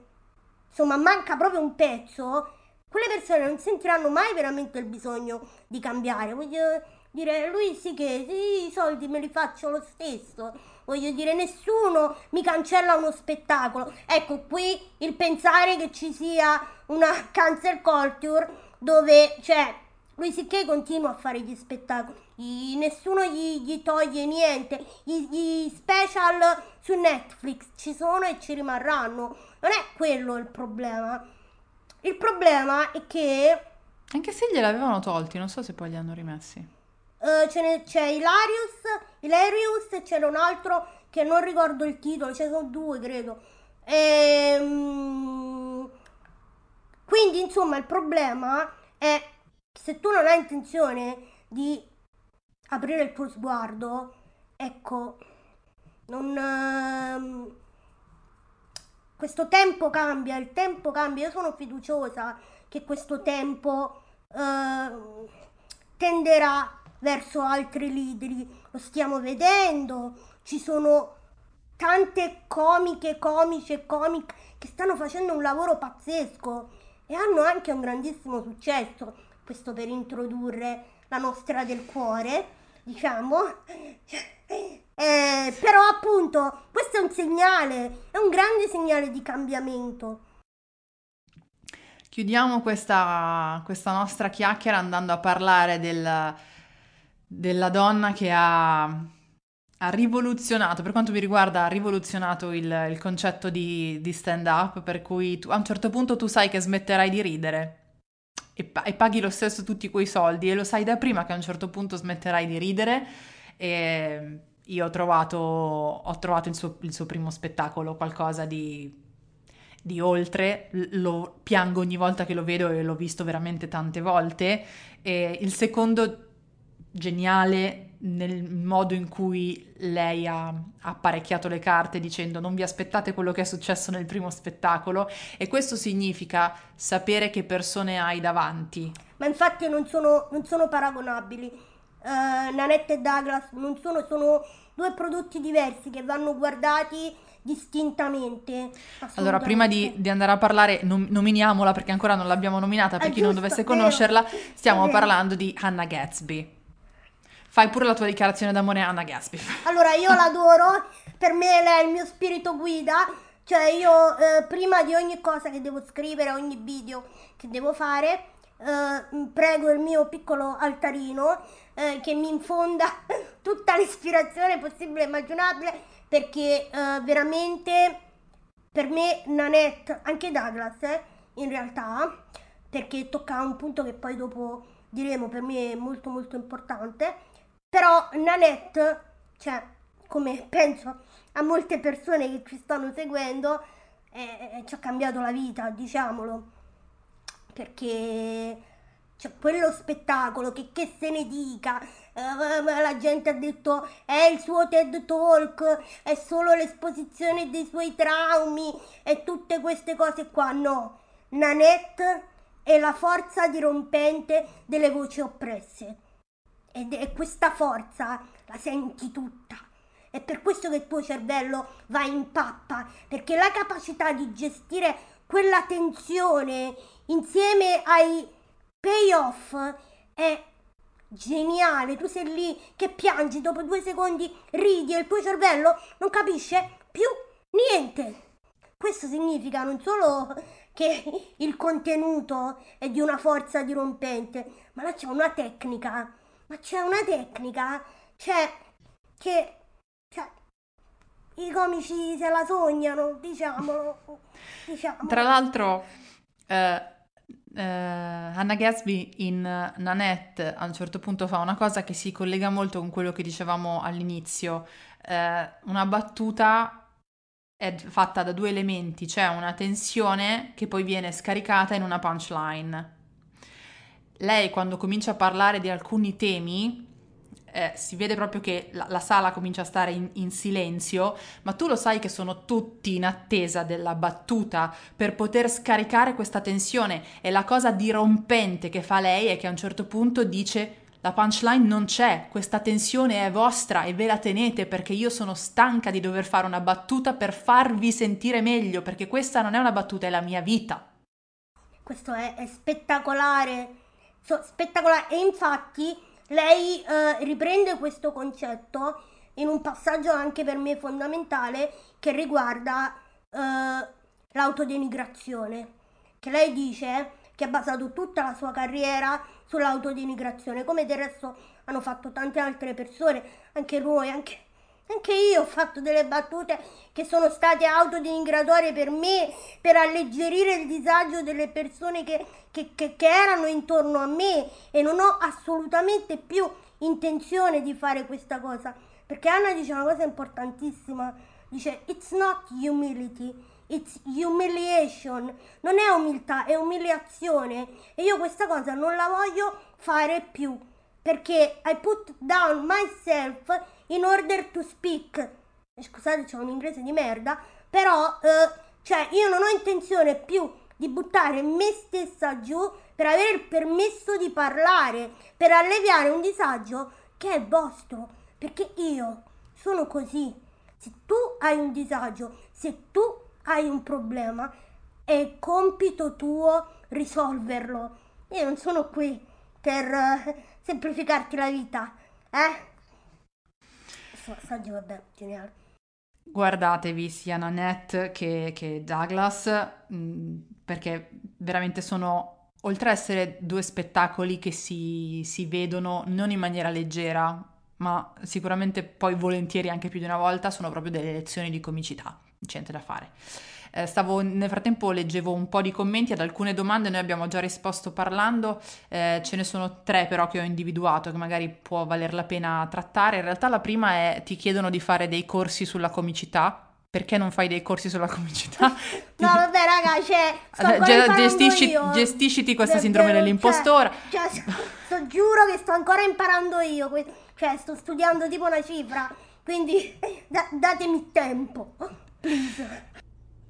insomma manca proprio un pezzo, quelle persone non sentiranno mai veramente il bisogno di cambiare. Voglio dire, lui sì che sì, i soldi me li faccio lo stesso. Voglio dire, nessuno mi cancella uno spettacolo. Ecco, qui il pensare che ci sia una cancer culture dove, cioè, lui sì che continua a fare gli spettacoli gli, nessuno gli, gli, toglie niente. Gli, gli special su Netflix ci sono e ci rimarranno. Non è quello il problema. Il problema è che... Anche se gliel'avevano tolti, non so se poi li hanno rimessi. Uh, c'è, c'è Hilarius, Hilarius e c'era un altro che non ricordo il titolo, ce ne sono due credo. Ehm, quindi insomma il problema è se tu non hai intenzione di aprire il tuo sguardo, ecco, non... Ehm, questo tempo cambia, il tempo cambia, io sono fiduciosa che questo tempo eh, tenderà verso altri leader, lo stiamo vedendo, ci sono tante comiche, comici e comic che stanno facendo un lavoro pazzesco e hanno anche un grandissimo successo, questo per introdurre la nostra del cuore diciamo. Eh, però appunto questo è un segnale, è un grande segnale di cambiamento. Chiudiamo questa, questa nostra chiacchiera andando a parlare del, della donna che ha, ha, rivoluzionato, per quanto mi riguarda, ha rivoluzionato il, il concetto di, di stand-up, per cui tu, a un certo punto tu sai che smetterai di ridere e, pa- e, paghi lo stesso tutti quei soldi e lo sai da prima che a un certo punto smetterai di ridere e io ho trovato, ho trovato il, suo, il, suo, primo spettacolo qualcosa di, di, oltre, lo piango ogni volta che lo vedo e l'ho visto veramente tante volte. E il secondo geniale nel modo in cui lei ha apparecchiato le carte dicendo non vi aspettate quello che è successo nel primo spettacolo e questo significa sapere che persone hai davanti. Ma infatti non sono, non sono paragonabili. Uh, Nanette e Douglas non sono, sono due prodotti diversi che vanno guardati distintamente. Allora, prima di, di, andare a parlare, nom- nominiamola perché ancora non l'abbiamo nominata per È chi giusto, non dovesse conoscerla, stiamo parlando di Hannah Gatsby. Fai pure la tua dichiarazione d'amore a Anna Gatsby. (laughs) Allora, io l'adoro, per me lei è il mio spirito guida. Cioè io eh, prima di ogni cosa che devo scrivere, ogni video che devo fare, eh, prego il mio piccolo altarino eh, che mi infonda (laughs) tutta l'ispirazione possibile e immaginabile perché eh, veramente per me Nanette, anche Douglas eh, in realtà, perché tocca un punto che poi dopo diremo per me è molto molto importante, però Nanette, cioè come penso a molte persone che ci stanno seguendo, eh, eh, ci ha cambiato la vita, diciamolo, perché cioè, quello spettacolo, che, che se ne dica, eh, la gente ha detto è il suo TED Talk, è solo l'esposizione dei suoi traumi e tutte queste cose qua, no, Nanette è la forza dirompente delle voci oppresse ed è questa forza la senti tutta è per questo che il tuo cervello va in pappa, perché la capacità di gestire quella tensione insieme ai payoff è geniale. Tu sei lì che piangi, dopo due secondi ridi e il tuo cervello non capisce più niente. Questo significa non solo che il contenuto è di una forza dirompente, ma là c'è una tecnica. Ma c'è una tecnica, cioè, che cioè, i comici se la sognano, diciamolo. diciamolo. Tra l'altro, eh, eh, Anna Gatsby in Nanette a un certo punto fa una cosa che si collega molto con quello che dicevamo all'inizio. Eh, una battuta è fatta da due elementi, cioè una tensione che poi viene scaricata in una punchline. Lei quando comincia a parlare di alcuni temi eh, si vede proprio che la, la, sala comincia a stare in, in, silenzio, ma tu lo sai che sono tutti in attesa della battuta per poter scaricare questa tensione e la cosa dirompente che fa lei è che a un certo punto dice la punchline non c'è, questa tensione è vostra e ve la tenete perché io sono stanca di dover fare una battuta per farvi sentire meglio, perché questa non è una battuta, è la mia vita. Questo è, è spettacolare, so, spettacolare. E infatti lei eh, riprende questo concetto in un passaggio anche per me fondamentale che riguarda eh, l'autodenigrazione, che lei dice che ha basato tutta la sua carriera sull'autodenigrazione, come del resto hanno fatto tante altre persone, anche noi, anche anche io ho fatto delle battute che sono state autodenigratorie per me, per alleggerire il disagio delle persone che, che, che, che erano intorno a me e non ho assolutamente più intenzione di fare questa cosa. Perché Anna dice una cosa importantissima, dice it's not humility, it's humiliation. Non è umiltà, è umiliazione. E io questa cosa non la voglio fare più. Perché I put down myself in order to speak. Eh, scusate, c'è un inglese di merda, però eh, cioè io non ho intenzione più di buttare me stessa giù per avere il permesso di parlare, per alleviare un disagio che è vostro, perché io sono così. Se tu hai un disagio, se tu hai un problema, è compito tuo risolverlo. Io non sono qui per uh, semplificarti la vita, eh? Passaggio, vabbè, geniale. Guardatevi sia Nanette che, che Douglas, mh, mm, perché veramente sono, oltre ad essere due spettacoli che si, si vedono non in maniera leggera, ma sicuramente poi volentieri anche più di una volta, sono proprio delle lezioni di comicità, niente da fare. Eh, stavo, nel frattempo leggevo un po' di commenti ad alcune domande, noi abbiamo già risposto parlando, eh, ce ne sono tre però che ho individuato che magari può valer la pena trattare. In realtà la prima è ti chiedono di fare dei corsi sulla comicità, perché non fai dei corsi sulla comicità? (laughs) no, vabbè, raga, cioè, Ge- gestisci, gestisciti questa Beh, sindrome dell'impostore. Cioè, cioè, sto, giuro che sto ancora imparando io, cioè, sto studiando tipo una cifra, quindi (laughs) da- datemi tempo, (laughs) please.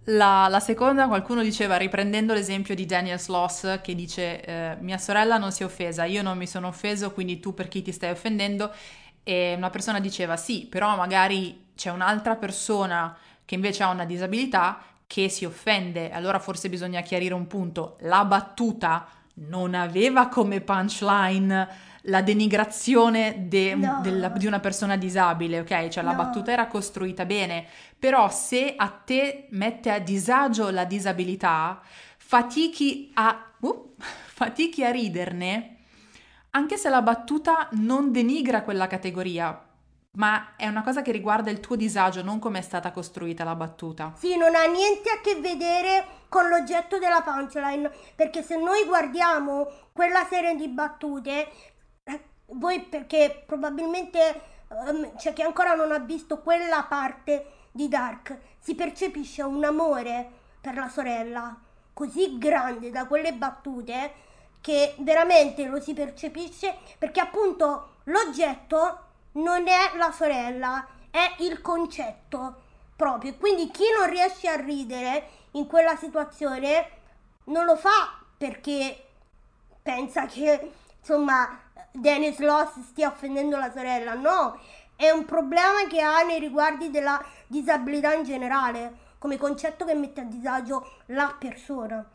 La, la, seconda, qualcuno diceva, riprendendo l'esempio di Daniel Sloss, che dice eh, mia sorella non si è offesa, io non mi sono offeso, quindi tu per chi ti stai offendendo? E una persona diceva sì, però magari c'è un'altra persona che invece ha una disabilità che si offende, allora forse bisogna chiarire un punto, la battuta non aveva come punchline la denigrazione de- No. della- di una persona disabile, ok? Cioè la No. battuta era costruita bene, però se a te mette a disagio la disabilità, fatichi a, uh, (laughs) fatichi a riderne, anche se la battuta non denigra quella categoria, ma è una cosa che riguarda il tuo disagio, non come è stata costruita la battuta. Sì, non ha niente a che vedere con l'oggetto della punchline, perché se noi guardiamo quella serie di battute, voi perché probabilmente ehm, c'è chi ancora non ha visto quella parte di Dark, si percepisce un amore per la sorella così grande da quelle battute che veramente lo si percepisce perché appunto l'oggetto non è la sorella, è il concetto proprio. Quindi chi non riesce a ridere in quella situazione non lo fa perché pensa che insomma Dennis Loss stia offendendo la sorella, no, è un problema che ha nei riguardi della disabilità in generale, come concetto che mette a disagio la persona.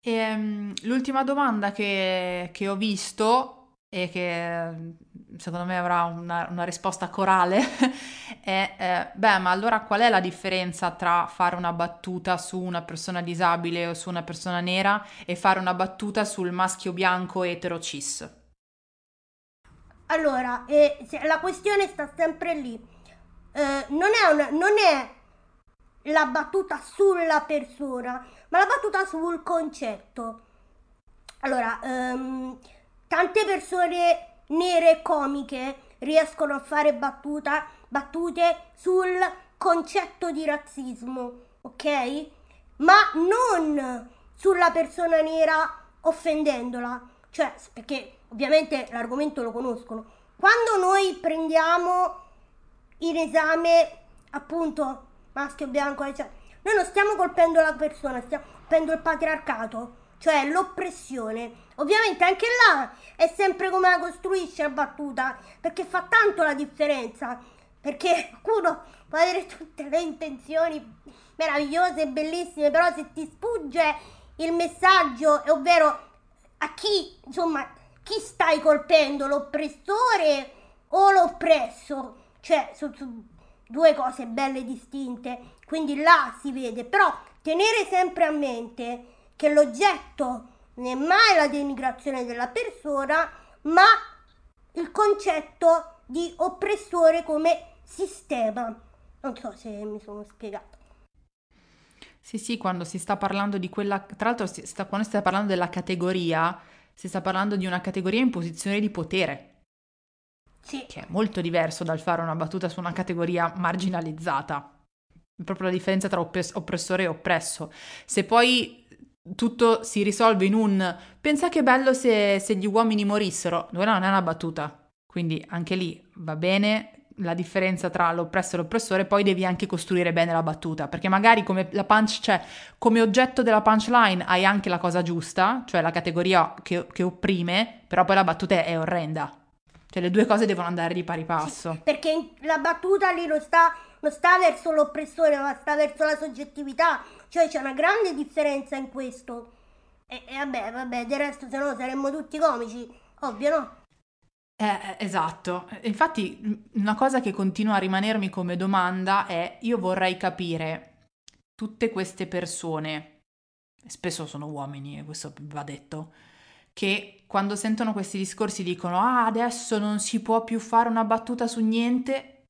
E, ehm, l'ultima domanda che, che ho visto e che secondo me avrà una, una risposta corale è, (laughs) eh, beh, ma allora qual è la differenza tra fare una battuta su una persona disabile o su una persona nera e fare una battuta sul maschio bianco etero cis? Allora, eh, la questione sta sempre lì. Eh, non, è una- non è la battuta sulla persona, ma la battuta sul concetto. Allora, ehm, tante persone nere comiche riescono a fare battuta, battute sul concetto di razzismo, ok? Ma non sulla persona nera offendendola. Cioè, perché ovviamente l'argomento lo conoscono. Quando noi prendiamo in esame appunto maschio bianco, eccetera, noi non stiamo colpendo la persona, stiamo colpendo il patriarcato, cioè l'oppressione. Ovviamente anche là è sempre come la costruisce la battuta, perché fa tanto la differenza, perché (laughs) qualcuno può avere tutte le intenzioni meravigliose e bellissime, però se ti sfugge il messaggio, ovvero a chi, insomma, chi stai colpendo, l'oppressore o l'oppresso? Cioè, sono due cose belle distinte, quindi là si vede, però tenere sempre a mente che l'oggetto non è mai la denigrazione della persona, ma il concetto di oppressore come sistema. Non so se mi sono spiegata. Sì, sì, quando si sta parlando di quella, tra l'altro si sta- quando si sta parlando della categoria, si sta parlando di una categoria in posizione di potere, Sì, che è molto diverso dal fare una battuta su una categoria marginalizzata. È proprio la differenza tra oppres- oppressore e oppresso. Se poi tutto si risolve in un pensa che bello se, se gli uomini morissero, quella non è una battuta. Quindi anche lì va bene la differenza tra l'oppresso e l'oppressore, poi devi anche costruire bene la battuta, perché magari come punch, cioè come oggetto della punchline hai anche la cosa giusta, cioè la categoria che, che opprime, però poi la battuta è orrenda. Cioè le due cose devono andare di pari passo. perché in- la battuta lì non sta, non sta verso l'oppressore, ma sta verso la soggettività. Cioè c'è una grande differenza in questo. E, e vabbè, vabbè, del resto se no saremmo tutti comici, ovvio no? Eh, eh, esatto. Infatti, una cosa che continua a rimanermi come domanda è: io vorrei capire tutte queste persone, spesso sono uomini, e questo va detto, che quando sentono questi discorsi dicono: Ah, adesso non si può più fare una battuta su niente.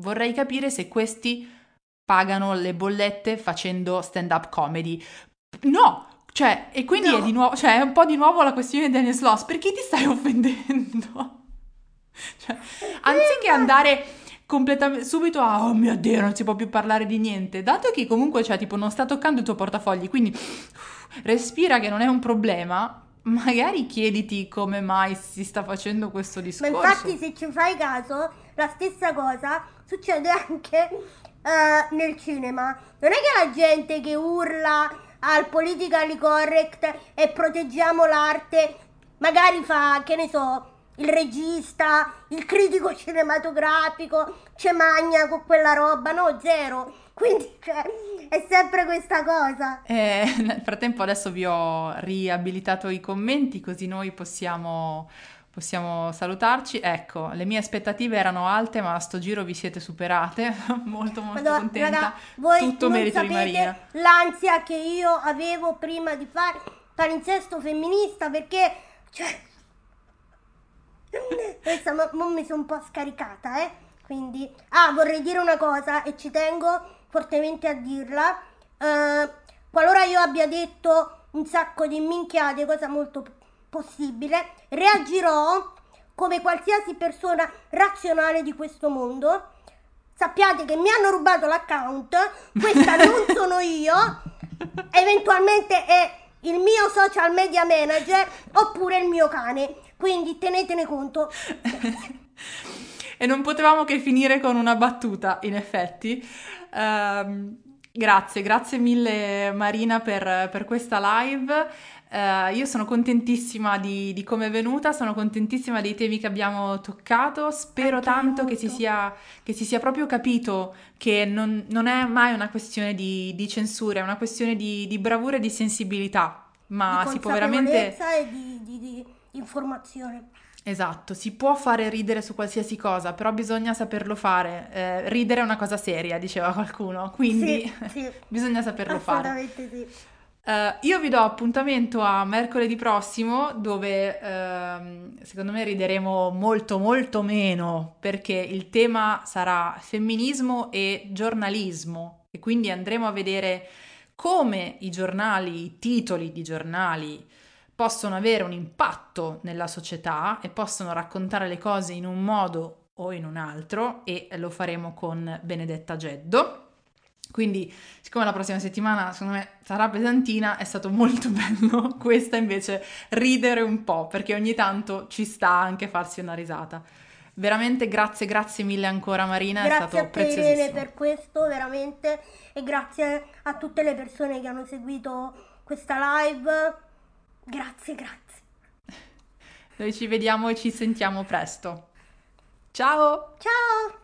Vorrei capire se questi pagano le bollette facendo stand-up comedy. No! Cioè, e quindi No. è di nuovo, cioè, è un po' di nuovo la questione di Daniel Sloss. Perché ti stai (laughs) offendendo? Cioè, anziché andare completamente subito a oh mio dio, non si può più parlare di niente, dato che comunque, cioè, tipo, non sta toccando i tuoi portafogli, quindi uff, respira che non è un problema. Magari chiediti come mai si sta facendo questo Ma discorso. infatti se ci fai caso, la stessa cosa succede anche eh, nel cinema. Non è che la gente che urla al politically correct e proteggiamo l'arte, magari fa, che ne so, il regista, il critico cinematografico, c'è magna con quella roba, no, zero. Quindi cioè, è sempre questa cosa. E nel frattempo adesso vi ho riabilitato i commenti così noi possiamo, possiamo salutarci. Ecco, le mie aspettative erano alte ma a sto giro vi siete superate. (laughs) molto molto Madonna, contenta. raga, voi Tutto non merito di Marina. l'ansia che io avevo prima di fare palinsesto femminista perché cioè questa mo, mo mi sono un po' scaricata eh quindi ah vorrei dire una cosa e ci tengo fortemente a dirla Eh, qualora io abbia detto un sacco di minchiate cosa molto possibile reagirò come qualsiasi persona razionale di questo mondo sappiate che mi hanno rubato l'account, questa (laughs) non sono io, eventualmente è il mio social media manager oppure il mio cane, quindi tenetene conto. (laughs) E non potevamo che finire con una battuta, in effetti. Ehm, grazie, grazie mille Marina per, per questa live. Eh, io sono contentissima di, di come è venuta, sono contentissima dei temi che abbiamo toccato. Spero tanto che si sia, che si sia proprio capito che non, non è mai una questione di, di censura, è una questione di, di bravura e di sensibilità. Ma di si può veramente... e di, di- di informazione. Esatto, si può fare ridere su qualsiasi cosa, però bisogna saperlo fare. Eh, ridere è una cosa seria, diceva qualcuno, quindi Sì, sì, (laughs) bisogna saperlo fare. assolutamente sì. Eh, io vi do appuntamento a mercoledì prossimo, dove ehm, secondo me rideremo molto molto meno, perché il tema sarà femminismo e giornalismo, e quindi andremo a vedere come i giornali, i titoli di giornali possono avere un impatto nella società e possono raccontare le cose in un modo o in un altro e lo faremo con Benedetta Geddo. Quindi, siccome la prossima settimana secondo me sarà pesantina, è stato molto (laughs) bello questa invece ridere un po', perché ogni tanto ci sta anche farsi una risata. Veramente grazie, grazie mille ancora Marina, è Grazie stato a te Irene preziosissimo. per questo, veramente, e grazie a tutte le persone che hanno seguito questa live. Grazie, grazie. Noi ci vediamo e ci sentiamo presto. Ciao! Ciao!